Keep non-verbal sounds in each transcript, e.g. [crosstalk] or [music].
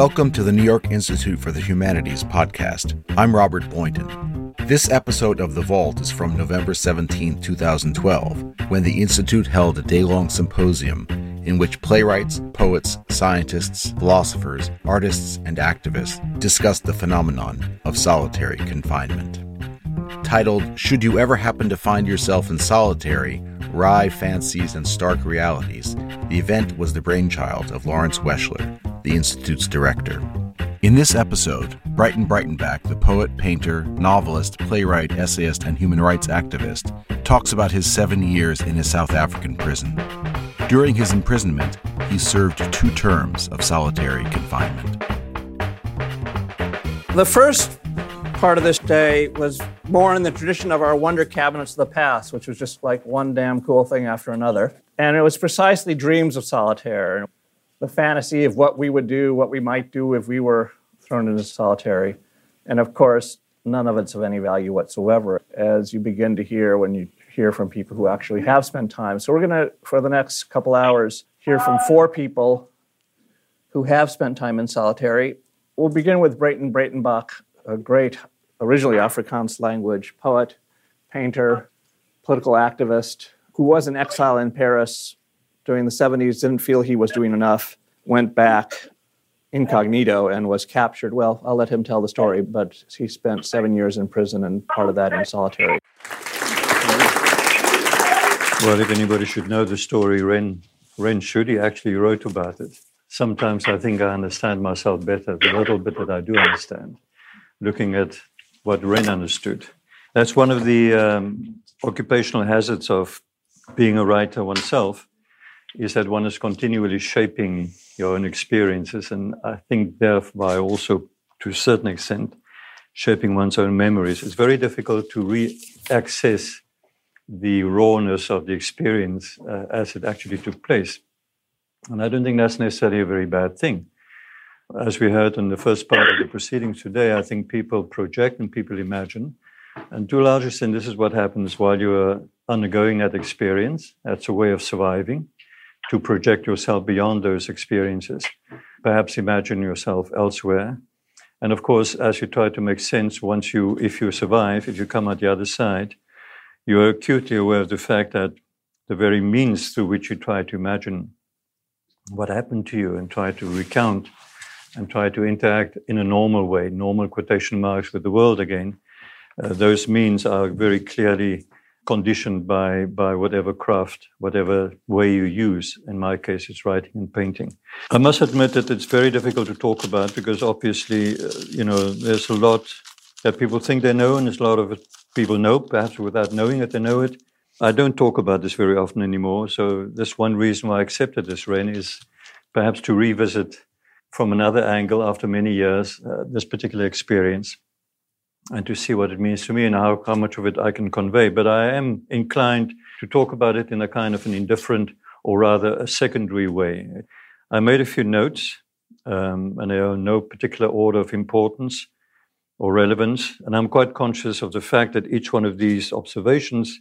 Welcome to the New York Institute for the Humanities podcast. I'm Robert Boynton. This episode of The Vault is from November 17, 2012, when the Institute held a day long symposium in which playwrights, poets, scientists, philosophers, artists, and activists discussed the phenomenon of solitary confinement. Titled Should You Ever Happen to Find Yourself in Solitary? Wry Fancies and Stark Realities, the event was the brainchild of Lawrence Weschler, the Institute's director. In this episode, Breyten Breytenbach, the poet, painter, novelist, playwright, essayist, and human rights activist, talks about his seven years in a South African prison. During his imprisonment, he served two terms of solitary confinement. The first part of this day was more in the tradition of our wonder cabinets of the past, which was just like one damn cool thing after another. And it was precisely dreams of solitaire, the fantasy of what we would do, what we might do if we were thrown into solitary. And of course, none of it's of any value whatsoever, as you begin to hear when you hear from people who actually have spent time. So we're going to, for the next couple hours, hear from four people who have spent time in solitary. We'll begin with Breyten Breytenbach, a great, originally Afrikaans language poet, painter, political activist, who was in exile in Paris during the 70s, didn't feel he was doing enough, went back incognito and was captured. Well, I'll let him tell the story, but he spent seven years in prison and part of that in solitary. Well, if anybody should know the story, Ren, Ren Schutte actually wrote about it. Sometimes I think I understand myself better, the little bit that I do understand looking at what Ren understood. That's one of the um, occupational hazards of being a writer oneself, is that one is continually shaping your own experiences, and I think thereby also, to a certain extent, shaping one's own memories. It's very difficult to re-access the rawness of the experience uh, as it actually took place. And I don't think that's necessarily a very bad thing. As we heard in the first part of the proceedings today, I think people project and people imagine. And to a large extent, this is what happens while you are undergoing that experience. That's a way of surviving, to project yourself beyond those experiences, perhaps imagine yourself elsewhere. And of course, as you try to make sense, once you, if you survive, if you come out the other side, you are acutely aware of the fact that the very means through which you try to imagine what happened to you and try to recount and try to interact in a normal way, normal quotation marks with the world again, uh, those means are very clearly conditioned by, by whatever craft, whatever way you use. In my case, it's writing and painting. I must admit that it's very difficult to talk about because obviously, uh, you know, there's a lot that people think they know, and there's a lot of people know, perhaps without knowing it, they know it. I don't talk about this very often anymore. So that's one reason why I accepted this, Ren, is perhaps to revisit from another angle after many years uh, this particular experience and to see what it means to me and how, how much of it I can convey. But I am inclined to talk about it in a kind of an indifferent or rather a secondary way. I made a few notes, um, and they are no particular order of importance or relevance. And I'm quite conscious of the fact that each one of these observations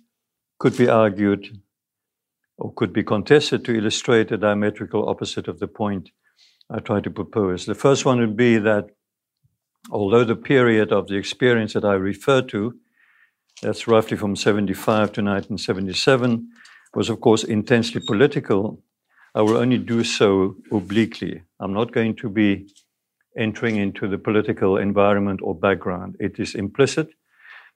could be argued or could be contested to illustrate a diametrical opposite of the point I try to propose. The first one would be that although the period of the experience that I refer to, that's roughly from 75 to 1977, was of course intensely political, I will only do so obliquely. I'm not going to be entering into the political environment or background. It is implicit.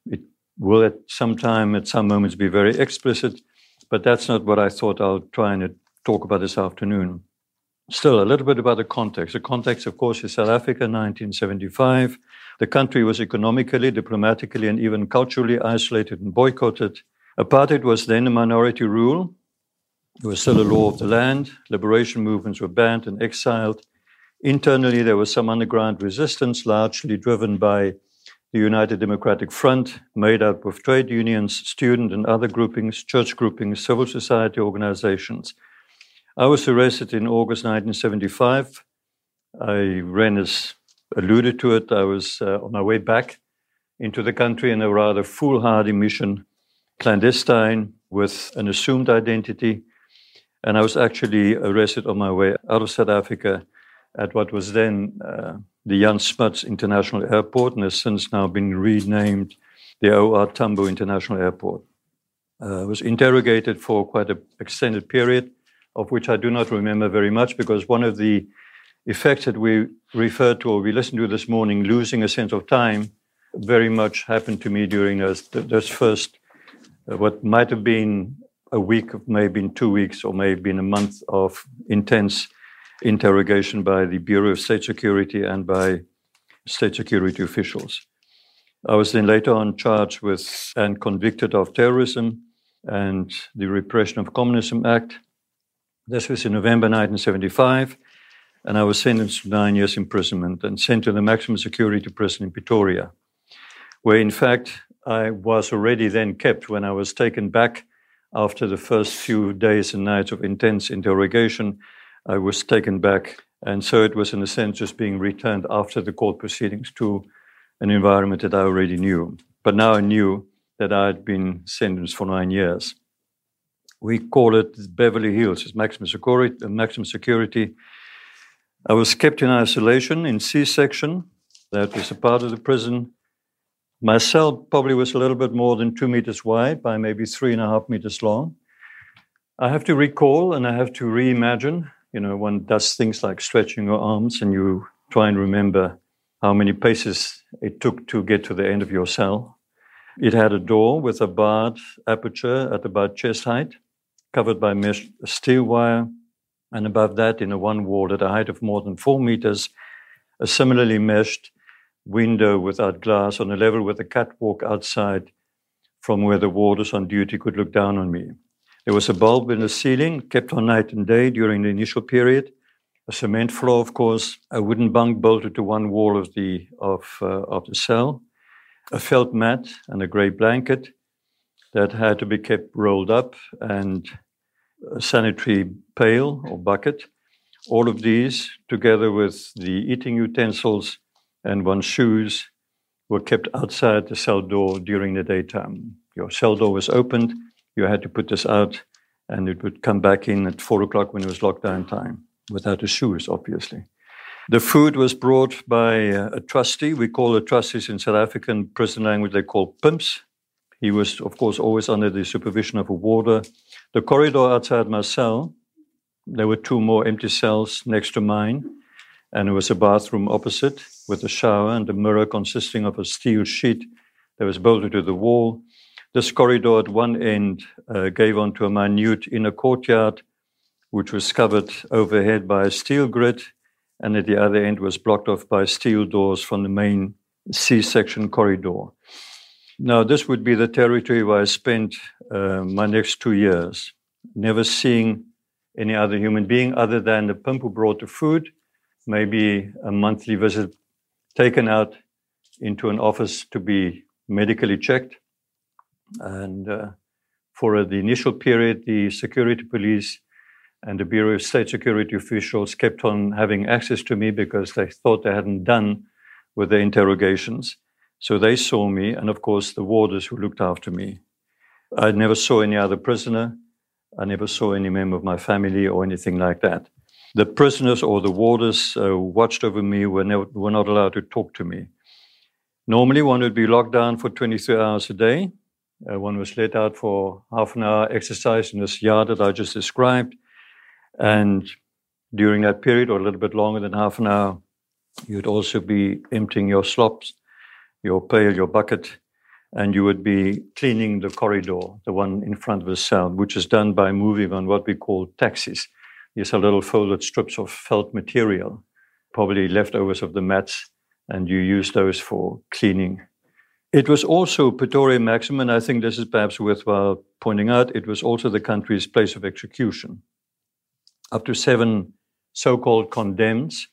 It will at some time, at some moments, be very explicit, but that's not what I thought I'll try and talk about this afternoon. Still, a little bit about the context. The context, of course, is South Africa, 1975. The country was economically, diplomatically, and even culturally isolated and boycotted. Apartheid was then a minority rule. It was still a law of the land. Liberation movements were banned and exiled. Internally, there was some underground resistance, largely driven by the United Democratic Front, made up of trade unions, student and other groupings, church groupings, civil society organizations. I was arrested in August 1975. I ran as alluded to it. I was uh, on my way back into the country in a rather foolhardy mission, clandestine with an assumed identity. And I was actually arrested on my way out of South Africa at what was then uh, the Jan Smuts International Airport and has since now been renamed the OR Tambo International Airport. Uh, was interrogated for quite an extended period, of which I do not remember very much because one of the effects that we referred to or we listened to this morning, losing a sense of time, very much happened to me during those, those first, uh, what might have been a week, maybe in two weeks, or maybe been a month of intense interrogation by the Bureau of State Security and by state security officials. I was then later on charged with and convicted of terrorism and the Repression of Communism Act. This was in November 1975, and I was sentenced to nine years imprisonment and sent to the maximum security prison in Pretoria, where in fact I was already then kept when I was taken back after the first few days and nights of intense interrogation I was taken back. And so it was, in a sense, just being returned after the court proceedings to an environment that I already knew. But now I knew that I had been sentenced for nine years. We call it Beverly Hills, it's maximum security. Uh, maximum security. I was kept in isolation in C section, that was a part of the prison. My cell probably was a little bit more than two meters wide by maybe three and a half meters long. I have to recall and I have to reimagine you know, one does things like stretching your arms and you try and remember how many paces it took to get to the end of your cell. It had a door with a barred aperture at about chest height, covered by mesh steel wire, and above that, in a one wall at a height of more than four meters, a similarly meshed window without glass on a level with a catwalk outside from where the warders on duty could look down on me. There was a bulb in the ceiling, kept on night and day during the initial period. A cement floor, of course, a wooden bunk bolted to one wall of the of uh, of the cell, a felt mat and a grey blanket that had to be kept rolled up, and a sanitary pail or bucket. All of these, together with the eating utensils and one's shoes, were kept outside the cell door during the daytime. Your cell door was opened you had to put this out and it would come back in at four o'clock when it was lockdown time without the shoes, obviously. The food was brought by a trustee. We call the trustees in South African prison language, they call pimps. He was, of course, always under the supervision of a warder. The corridor outside my cell, there were two more empty cells next to mine, and there was a bathroom opposite with a shower and a mirror consisting of a steel sheet that was bolted to the wall this corridor at one end uh, gave onto a minute inner courtyard, which was covered overhead by a steel grid, and at the other end was blocked off by steel doors from the main C section corridor. Now, this would be the territory where I spent uh, my next two years, never seeing any other human being other than the pimp who brought the food, maybe a monthly visit taken out into an office to be medically checked and uh, for the initial period, the security police and the Bureau of State Security officials kept on having access to me because they thought they hadn't done with the interrogations. So they saw me, and of course, the warders who looked after me. I never saw any other prisoner. I never saw any member of my family or anything like that. The prisoners or the warders uh, watched over me were, never, were not allowed to talk to me. Normally, one would be locked down for 23 hours a day. Uh, one was let out for half an hour exercise in this yard that I just described. And during that period, or a little bit longer than half an hour, you'd also be emptying your slops, your pail, your bucket, and you would be cleaning the corridor, the one in front of the cell, which is done by moving on what we call taxis. These are little folded strips of felt material, probably leftovers of the mats, and you use those for cleaning it was also Pretoria Maximum, and I think this is perhaps worthwhile pointing out, it was also the country's place of execution. Up to seven so called condemns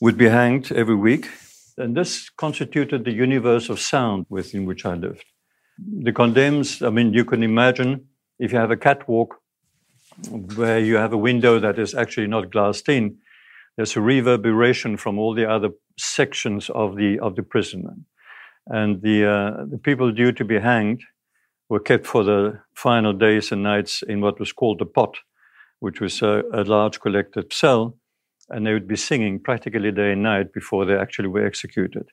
would be hanged every week, and this constituted the universe of sound within which I lived. The condemns, I mean, you can imagine if you have a catwalk where you have a window that is actually not glassed in, there's a reverberation from all the other sections of the, of the prison and the uh, the people due to be hanged were kept for the final days and nights in what was called the pot, which was a, a large collective cell and they would be singing practically day and night before they actually were executed.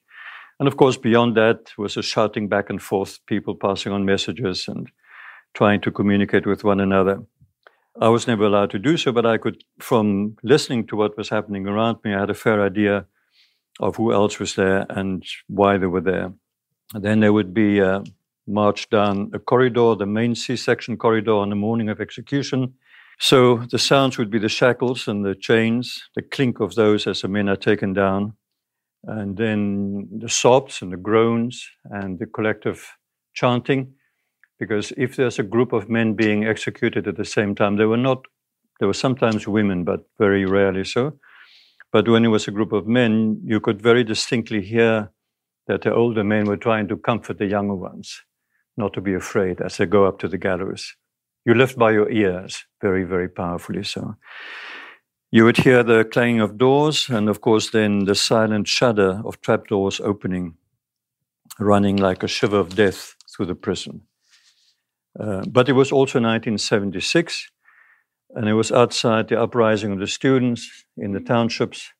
And of course, beyond that was a shouting back and forth, people passing on messages and trying to communicate with one another. I was never allowed to do so, but I could, from listening to what was happening around me, I had a fair idea of who else was there and why they were there. And then there would be a march down a corridor, the main C section corridor on the morning of execution. So the sounds would be the shackles and the chains, the clink of those as the men are taken down, and then the sobs and the groans and the collective chanting. Because if there's a group of men being executed at the same time, they were not, there were sometimes women, but very rarely so. But when it was a group of men, you could very distinctly hear that the older men were trying to comfort the younger ones, not to be afraid as they go up to the gallows. You lift by your ears, very, very powerfully so. You would hear the clanging of doors, and of course, then the silent shudder of trapdoors opening, running like a shiver of death through the prison. Uh, but it was also 1976, and it was outside the uprising of the students in the townships.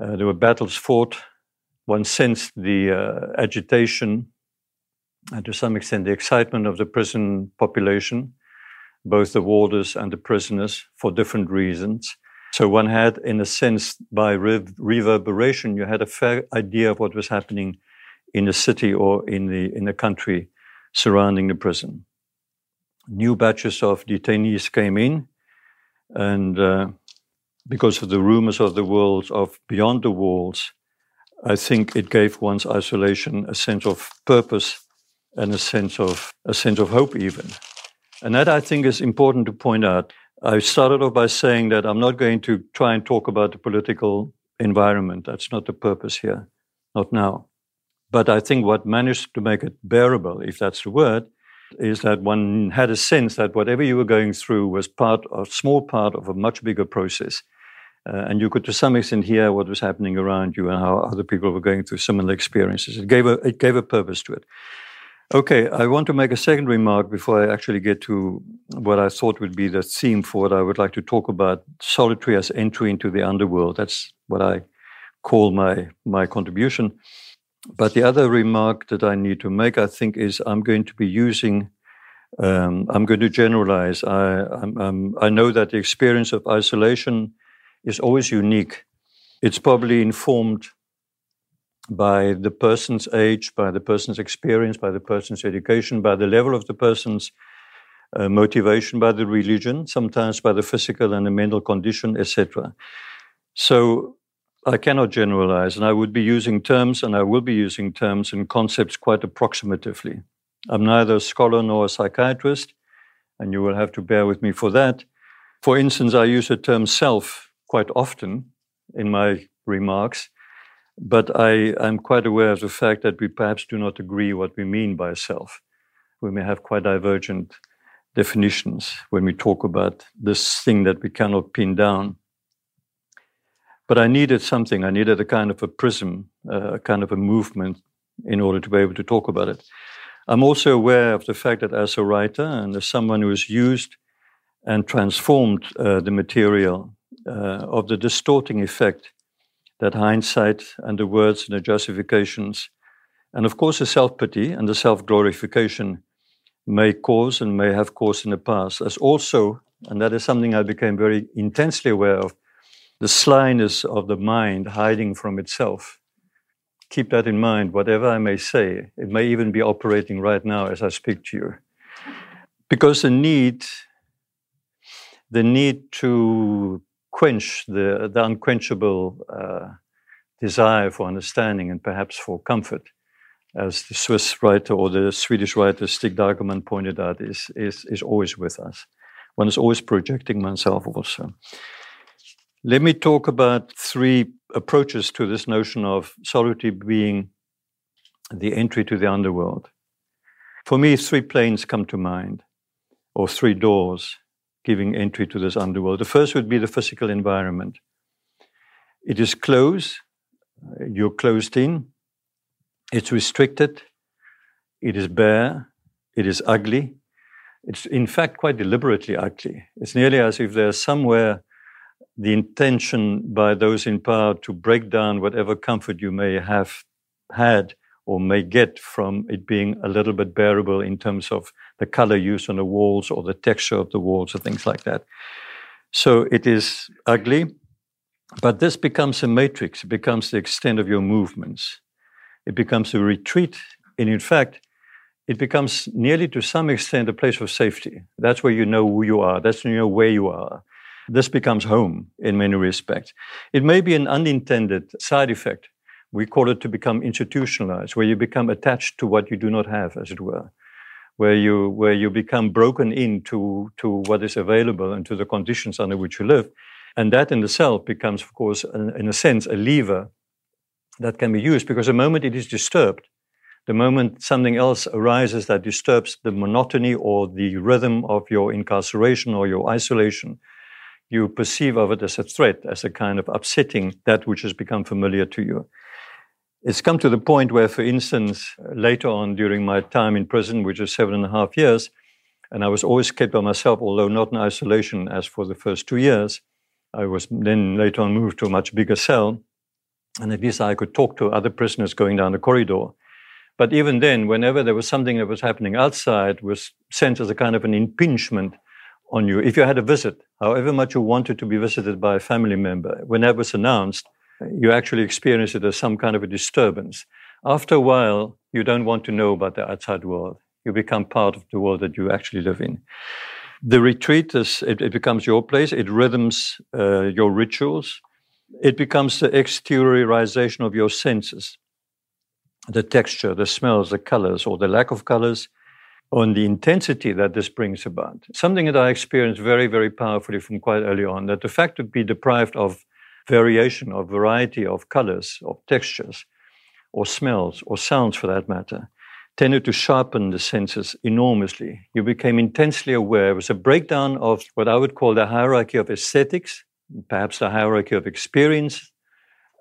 Uh, there were battles fought. One sensed the uh, agitation and to some extent the excitement of the prison population, both the warders and the prisoners, for different reasons. So one had, in a sense, by reverberation, you had a fair idea of what was happening in the city or in the in the country surrounding the prison. New batches of detainees came in, and uh, because of the rumors of the world of beyond the walls, I think it gave one's isolation a sense of purpose and a sense of a sense of hope even. And that I think is important to point out. I started off by saying that I'm not going to try and talk about the political environment. That's not the purpose here, not now. But I think what managed to make it bearable, if that's the word, is that one had a sense that whatever you were going through was part, a small part of a much bigger process. Uh, and you could, to some extent, hear what was happening around you and how other people were going through similar experiences. It gave a, it gave a purpose to it. Okay, I want to make a second remark before I actually get to what I thought would be the theme for what I would like to talk about solitary as entry into the underworld. That's what I call my, my contribution. But the other remark that I need to make, I think, is I'm going to be using, um, I'm going to generalize. I, I'm, I'm, I know that the experience of isolation is always unique. It's probably informed by the person's age, by the person's experience, by the person's education, by the level of the person's uh, motivation, by the religion, sometimes by the physical and the mental condition, etc. So I cannot generalize, and I would be using terms, and I will be using terms and concepts quite approximatively. I'm neither a scholar nor a psychiatrist, and you will have to bear with me for that. For instance, I use the term self quite often in my remarks but I, am quite aware of the fact that we perhaps do not agree what we mean by self. We may have quite divergent definitions when we talk about this thing that we cannot pin down. But I needed something. I needed a kind of a prism, a kind of a movement in order to be able to talk about it. I'm also aware of the fact that as a writer and as someone who has used and transformed uh, the material, uh, of the distorting effect that hindsight and the words and the justifications, and of course the self pity and the self glorification may cause and may have caused in the past, as also, and that is something I became very intensely aware of, the slyness of the mind hiding from itself. Keep that in mind, whatever I may say. It may even be operating right now as I speak to you. Because the need, the need to quench the, the unquenchable uh, desire for understanding and perhaps for comfort, as the Swiss writer or the Swedish writer Stig Dagerman pointed out, is, is, is always with us. One is always projecting oneself also. Let me talk about three approaches to this notion of solitude being the entry to the underworld. For me, three planes come to mind, or three doors giving entry to this underworld. The first would be the physical environment. It is closed, uh, you're closed in, it's restricted, it is bare, it is ugly. It's in fact quite deliberately ugly. It's nearly as if there's somewhere the intention by those in power to break down whatever comfort you may have had or may get from it being a little bit bearable in terms of the color used on the walls or the texture of the walls or things like that. So it is ugly, but this becomes a matrix, it becomes the extent of your movements. It becomes a retreat, and in fact, it becomes nearly to some extent a place of safety. That's where you know who you are, that's where you know where you are. This becomes home in many respects. It may be an unintended side effect we call it to become institutionalized, where you become attached to what you do not have, as it were, where you where you become broken into to what is available and to the conditions under which you live, and that in itself becomes, of course, an, in a sense, a lever that can be used because the moment it is disturbed, the moment something else arises that disturbs the monotony or the rhythm of your incarceration or your isolation, you perceive of it as a threat, as a kind of upsetting that which has become familiar to you. It's come to the point where, for instance, later on during my time in prison, which was seven and a half years, and I was always kept by myself, although not in isolation as for the first two years. I was then later on moved to a much bigger cell, and at least I could talk to other prisoners going down the corridor. But even then, whenever there was something that was happening outside, was sent as a kind of an impingement on you. If you had a visit, however much you wanted to be visited by a family member, when that was announced, you actually experience it as some kind of a disturbance. After a while, you don't want to know about the outside world. You become part of the world that you actually live in. The retreat is, it, it becomes your place. It rhythms uh, your rituals. It becomes the exteriorization of your senses. The texture, the smells, the colors, or the lack of colors, on the intensity that this brings about. Something that I experienced very, very powerfully from quite early on, that the fact to be deprived of variation or variety of colors, of textures, or smells, or sounds for that matter, tended to sharpen the senses enormously. You became intensely aware. It was a breakdown of what I would call the hierarchy of aesthetics, perhaps the hierarchy of experience,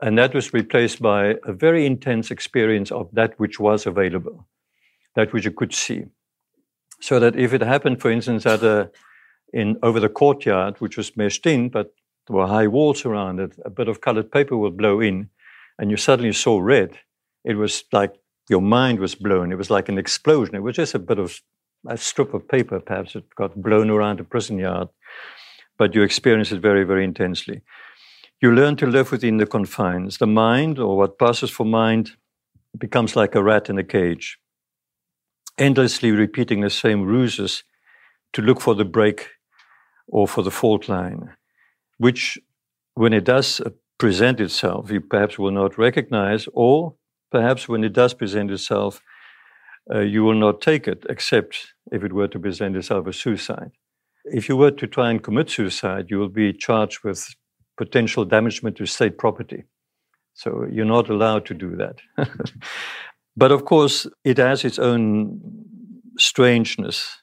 and that was replaced by a very intense experience of that which was available, that which you could see. So that if it happened, for instance, at a in over the courtyard, which was meshed in, but there were high walls around it. A bit of colored paper would blow in, and you suddenly saw red. It was like your mind was blown. It was like an explosion. It was just a bit of a strip of paper, perhaps, it got blown around a prison yard. But you experience it very, very intensely. You learn to live within the confines. The mind, or what passes for mind, becomes like a rat in a cage, endlessly repeating the same ruses to look for the break or for the fault line which, when it does uh, present itself, you perhaps will not recognize, or perhaps when it does present itself, uh, you will not take it, except if it were to present itself as suicide. If you were to try and commit suicide, you will be charged with potential damagement to state property. So you're not allowed to do that. [laughs] but of course, it has its own strangeness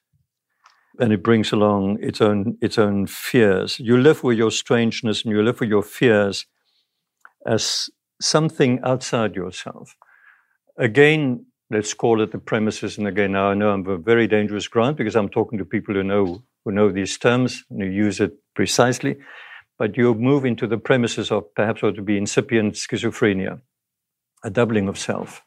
and it brings along its own its own fears. You live with your strangeness and you live with your fears as something outside yourself. Again, let's call it the premises. And again, now I know I'm a very dangerous ground because I'm talking to people who know who know these terms and who use it precisely. But you move into the premises of perhaps what would be incipient schizophrenia, a doubling of self,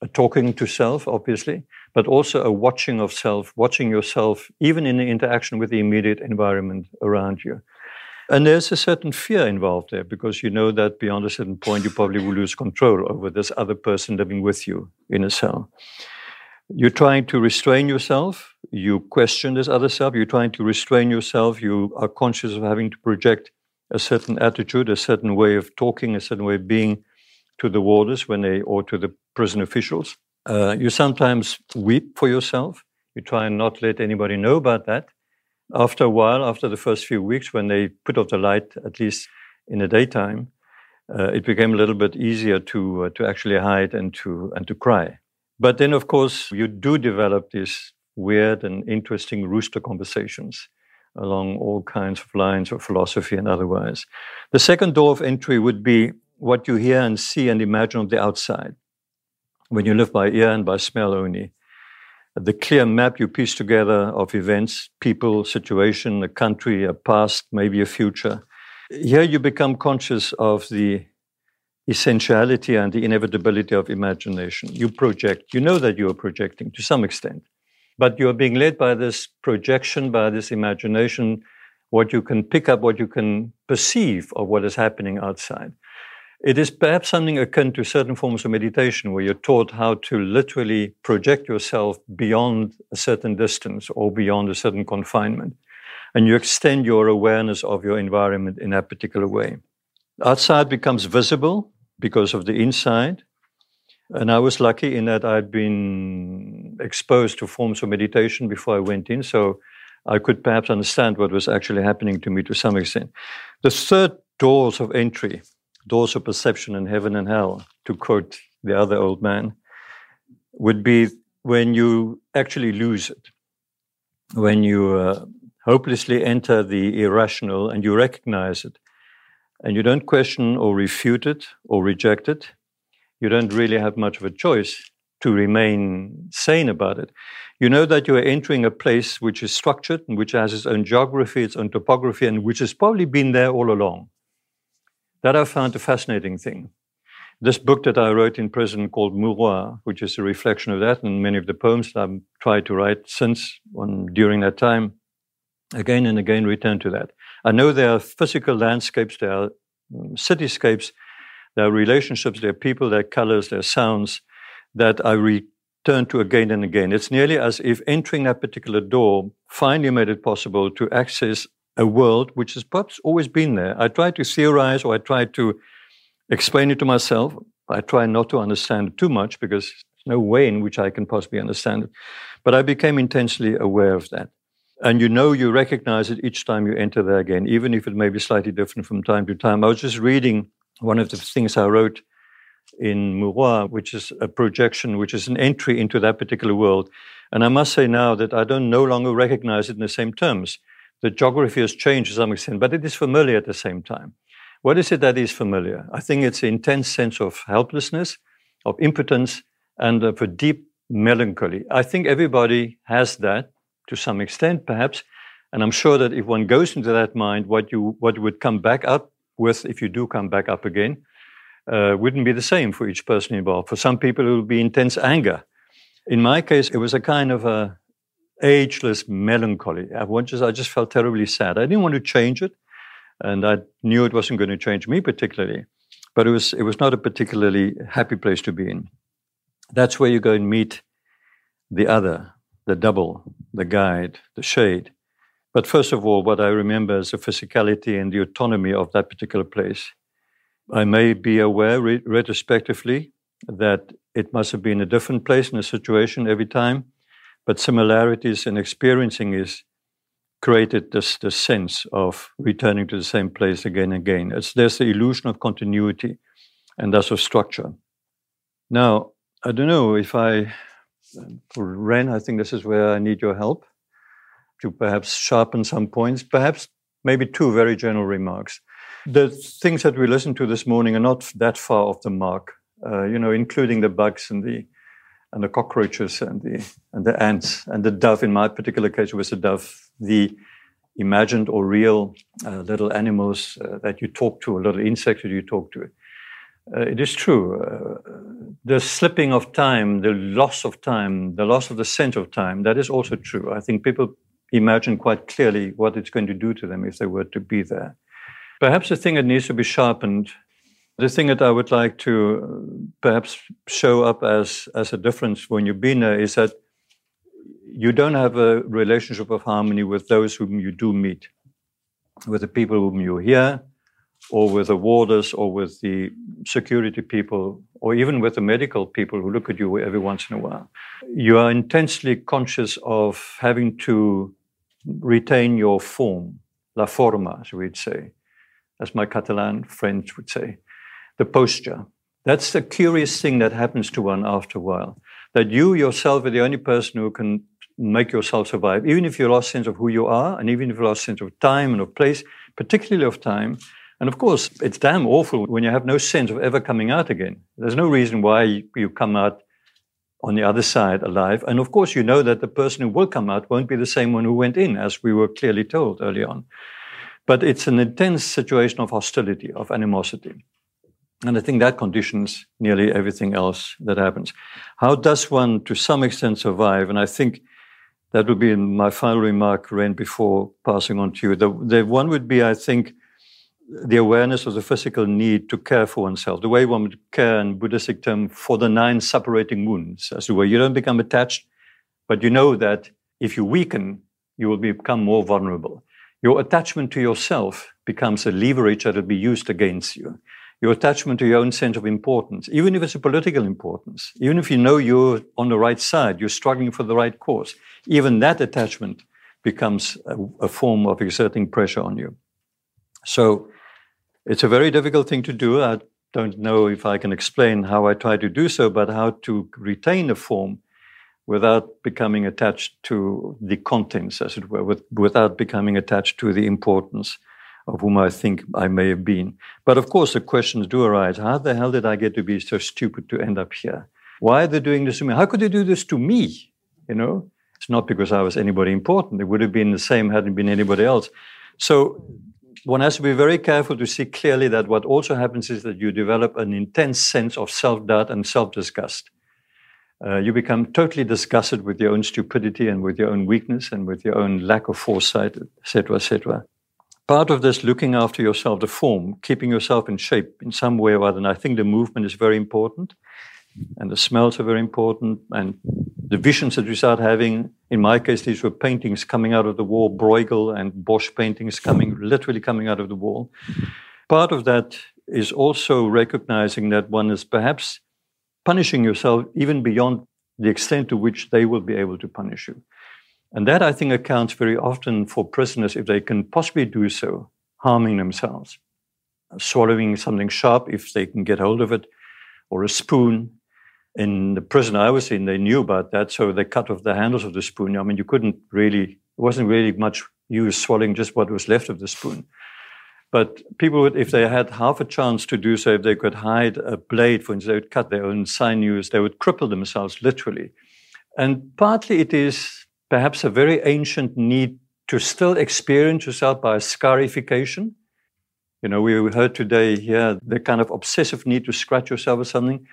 a talking to self, obviously, but also a watching of self, watching yourself, even in the interaction with the immediate environment around you. And there's a certain fear involved there because you know that beyond a certain point, you probably will lose control over this other person living with you in a cell. You're trying to restrain yourself. You question this other self. You're trying to restrain yourself. You are conscious of having to project a certain attitude, a certain way of talking, a certain way of being to the warders when they, or to the prison officials. Uh, you sometimes weep for yourself. You try and not let anybody know about that. After a while, after the first few weeks, when they put off the light, at least in the daytime, uh, it became a little bit easier to uh, to actually hide and to and to cry. But then, of course, you do develop these weird and interesting rooster conversations along all kinds of lines of philosophy and otherwise. The second door of entry would be what you hear and see and imagine on the outside when you live by ear and by smell only. The clear map you piece together of events, people, situation, a country, a past, maybe a future, Here you become conscious of the essentiality and the inevitability of imagination. You project, you know that you are projecting to some extent, but you are being led by this projection, by this imagination, what you can pick up, what you can perceive of what is happening outside. It is perhaps something akin to certain forms of meditation where you're taught how to literally project yourself beyond a certain distance or beyond a certain confinement. And you extend your awareness of your environment in that particular way. Outside becomes visible because of the inside. And I was lucky in that I'd been exposed to forms of meditation before I went in. So I could perhaps understand what was actually happening to me to some extent. The third doors of entry doors of perception in heaven and hell, to quote the other old man, would be when you actually lose it, when you uh, hopelessly enter the irrational and you recognize it, and you don't question or refute it or reject it. You don't really have much of a choice to remain sane about it. You know that you are entering a place which is structured and which has its own geography, its own topography, and which has probably been there all along. That I found a fascinating thing. This book that I wrote in prison called Mouroir, which is a reflection of that, and many of the poems that I've tried to write since on, during that time, again and again return to that. I know there are physical landscapes, there are um, cityscapes, there are relationships, there are people, there are colors, there are sounds that I return to again and again. It's nearly as if entering that particular door finally made it possible to access a world which has perhaps always been there. I try to theorize or I try to explain it to myself. I try not to understand it too much because there's no way in which I can possibly understand it. But I became intensely aware of that. And you know, you recognize it each time you enter there again, even if it may be slightly different from time to time. I was just reading one of the things I wrote in Mouroir, which is a projection, which is an entry into that particular world. And I must say now that I don't no longer recognize it in the same terms the geography has changed to some extent, but it is familiar at the same time. What is it that is familiar? I think it's an intense sense of helplessness, of impotence, and of a deep melancholy. I think everybody has that to some extent, perhaps. And I'm sure that if one goes into that mind, what you what would come back up with, if you do come back up again, uh, wouldn't be the same for each person involved. For some people, it would be intense anger. In my case, it was a kind of a ageless melancholy. I just, I just felt terribly sad. I didn't want to change it, and I knew it wasn't going to change me particularly. But it was, it was not a particularly happy place to be in. That's where you go and meet the other, the double, the guide, the shade. But first of all, what I remember is the physicality and the autonomy of that particular place. I may be aware re- retrospectively that it must have been a different place and a situation every time but similarities in experiencing is created this, this sense of returning to the same place again and again. It's, there's the illusion of continuity and thus of structure. Now, I don't know if I, Ren, I think this is where I need your help to perhaps sharpen some points, perhaps maybe two very general remarks. The things that we listened to this morning are not that far off the mark, uh, you know, including the bugs and the and the cockroaches and the and the ants and the dove. In my particular case, was a dove. The imagined or real uh, little animals uh, that you talk to, a little insect that you talk to. Uh, it is true. Uh, the slipping of time, the loss of time, the loss of the sense of time, that is also true. I think people imagine quite clearly what it's going to do to them if they were to be there. Perhaps the thing that needs to be sharpened the thing that I would like to uh, perhaps show up as, as a difference when you've been there is that you don't have a relationship of harmony with those whom you do meet, with the people whom you hear, or with the warders, or with the security people, or even with the medical people who look at you every once in a while. You are intensely conscious of having to retain your form, la forma, as we'd say, as my Catalan friends would say the posture. That's the curious thing that happens to one after a while. That you yourself are the only person who can make yourself survive, even if you lost sense of who you are, and even if you lost sense of time and of place, particularly of time. And of course, it's damn awful when you have no sense of ever coming out again. There's no reason why you come out on the other side alive. And of course, you know that the person who will come out won't be the same one who went in, as we were clearly told early on. But it's an intense situation of hostility, of animosity. And I think that conditions nearly everything else that happens. How does one, to some extent, survive? And I think that would be my final remark, Ren, before passing on to you. The, the one would be, I think, the awareness of the physical need to care for oneself, the way one would care in Buddhistic term for the nine separating wounds, as it were. You don't become attached, but you know that if you weaken, you will become more vulnerable. Your attachment to yourself becomes a leverage that will be used against you. Your attachment to your own sense of importance, even if it's a political importance, even if you know you're on the right side, you're struggling for the right cause, even that attachment becomes a, a form of exerting pressure on you. So it's a very difficult thing to do. I don't know if I can explain how I try to do so, but how to retain a form without becoming attached to the contents, as it were, with, without becoming attached to the importance of whom I think I may have been. But of course, the questions do arise. How the hell did I get to be so stupid to end up here? Why are they doing this to me? How could they do this to me? You know, it's not because I was anybody important. It would have been the same hadn't been anybody else. So one has to be very careful to see clearly that what also happens is that you develop an intense sense of self doubt and self disgust. Uh, you become totally disgusted with your own stupidity and with your own weakness and with your own lack of foresight, etc., etc. Part of this looking after yourself, the form, keeping yourself in shape in some way or other. And I think the movement is very important, and the smells are very important, and the visions that you start having. In my case, these were paintings coming out of the wall, Bruegel and Bosch paintings coming, literally coming out of the wall. Part of that is also recognizing that one is perhaps punishing yourself even beyond the extent to which they will be able to punish you. And that, I think, accounts very often for prisoners, if they can possibly do so, harming themselves, swallowing something sharp if they can get hold of it, or a spoon. In the prison I was in, they knew about that, so they cut off the handles of the spoon. I mean, you couldn't really, it wasn't really much use swallowing just what was left of the spoon. But people would, if they had half a chance to do so, if they could hide a blade, for instance, they would cut their own sinews, they would cripple themselves literally. And partly it is perhaps a very ancient need to still experience yourself by scarification. You know, we heard today here the kind of obsessive need to scratch yourself or something.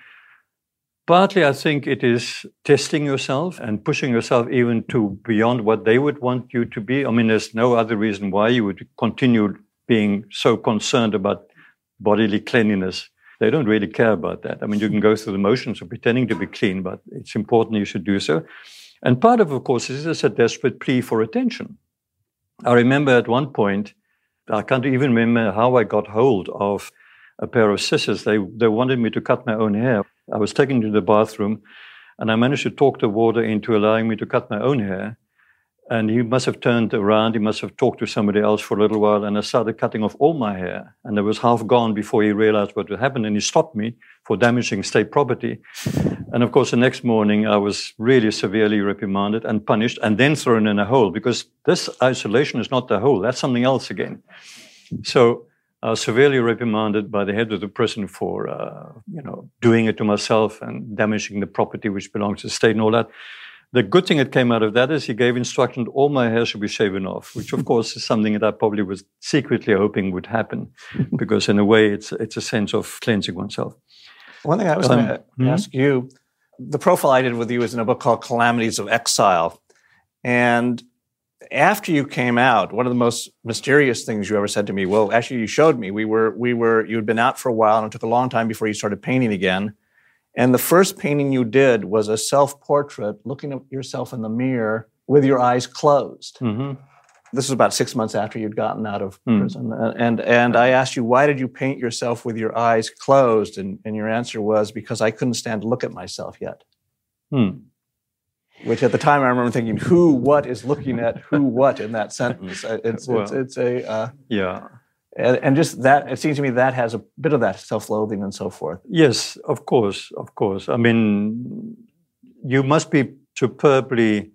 Partly, I think it is testing yourself and pushing yourself even to beyond what they would want you to be. I mean, there's no other reason why you would continue being so concerned about bodily cleanliness. They don't really care about that. I mean, you can go through the motions of pretending to be clean, but it's important you should do so. And part of, of course, is a desperate plea for attention. I remember at one point, I can't even remember how I got hold of a pair of scissors. They, they wanted me to cut my own hair. I was taken to the bathroom and I managed to talk the warder into allowing me to cut my own hair. And he must have turned around, he must have talked to somebody else for a little while, and I started cutting off all my hair. And it was half gone before he realized what had happened, and he stopped me for damaging state property. And of course, the next morning, I was really severely reprimanded and punished, and then thrown in a hole, because this isolation is not the hole, that's something else again. So I was severely reprimanded by the head of the prison for, uh, you know, doing it to myself and damaging the property which belongs to the state and all that. The good thing that came out of that is he gave instruction all my hair should be shaven off, which of [laughs] course is something that I probably was secretly hoping would happen, [laughs] because in a way it's it's a sense of cleansing oneself. One thing I was um, going to hmm? ask you, the profile I did with you is in a book called Calamities of Exile, and after you came out, one of the most mysterious things you ever said to me, well, actually you showed me, we were we were you had been out for a while and it took a long time before you started painting again. And the first painting you did was a self portrait looking at yourself in the mirror with your eyes closed. Mm-hmm. This was about six months after you'd gotten out of mm. prison. And, and I asked you, why did you paint yourself with your eyes closed? And, and your answer was, because I couldn't stand to look at myself yet. Hmm. Which at the time I remember thinking, who, what is looking at who, what in that sentence? [laughs] It's, well, it's, it's, a. Uh, yeah and, and just that it seems to me that has a bit of that self-loathing and so forth yes of course of course i mean you must be superbly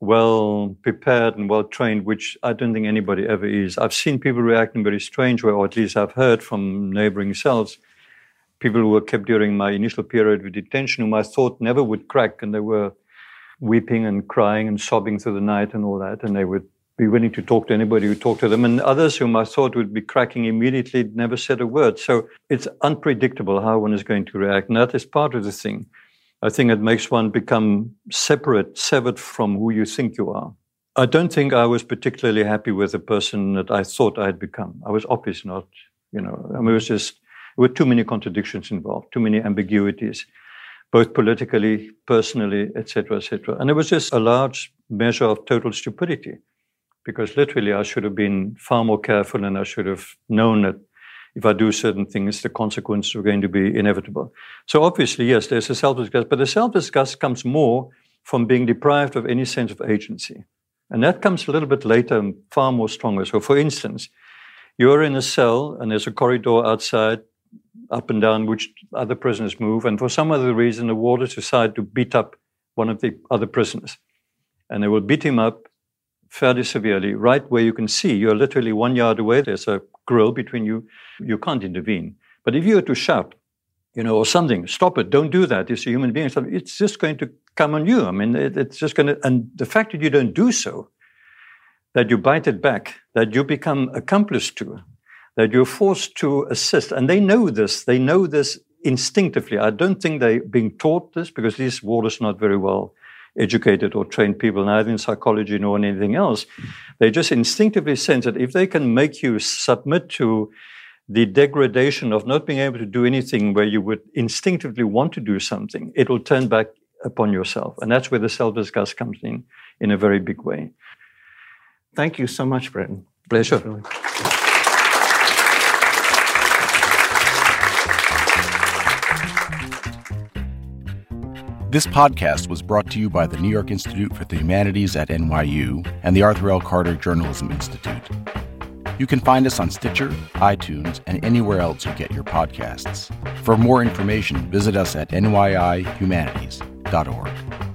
well prepared and well trained, which I don't think anybody ever is. I've seen people react in very strange way, or at least I've heard from neighboring cells, people who were kept during my initial period of detention, whom I thought never would crack, and they were weeping and crying and sobbing through the night and all that, and they would be willing to talk to anybody who talked to them. And others whom I thought would be cracking immediately never said a word. So it's unpredictable how one is going to react. And that is part of the thing. I think it makes one become separate, severed from who you think you are. I don't think I was particularly happy with the person that I thought I had become. I was obviously not, you know, I mean, it was just, there were too many contradictions involved, too many ambiguities, both politically, personally, etc., etc. And it was just a large measure of total stupidity because literally I should have been far more careful and I should have known that if I do certain things, the consequences are going to be inevitable. So obviously, yes, there's a self-disgust, but the self-disgust comes more from being deprived of any sense of agency. And that comes a little bit later and far more stronger. So for instance, you're in a cell and there's a corridor outside, up and down, which other prisoners move. And for some other reason, the warders decide to beat up one of the other prisoners. And they will beat him up fairly severely, right where you can see. You're literally one yard away. There's a grill between you. You can't intervene. But if you were to shout, you know, or something, stop it, don't do that. It's a human being. It's just going to come on you. I mean, it, it's just going to, and the fact that you don't do so, that you bite it back, that you become accomplice to, that you're forced to assist, and they know this. They know this instinctively. I don't think they're being taught this because these warders are not very well educated or trained people, neither in psychology nor in anything else. They just instinctively sense that if they can make you submit to the degradation of not being able to do anything where you would instinctively want to do something, it will turn back upon yourself. And that's where the self disgust comes in in a very big way. Thank you so much, Breyten. Pleasure. This podcast was brought to you by the New York Institute for the Humanities at NYU and the Arthur L. Carter Journalism Institute. You can find us on Stitcher, iTunes, and anywhere else you get your podcasts. For more information, visit us at nyihumanities.org.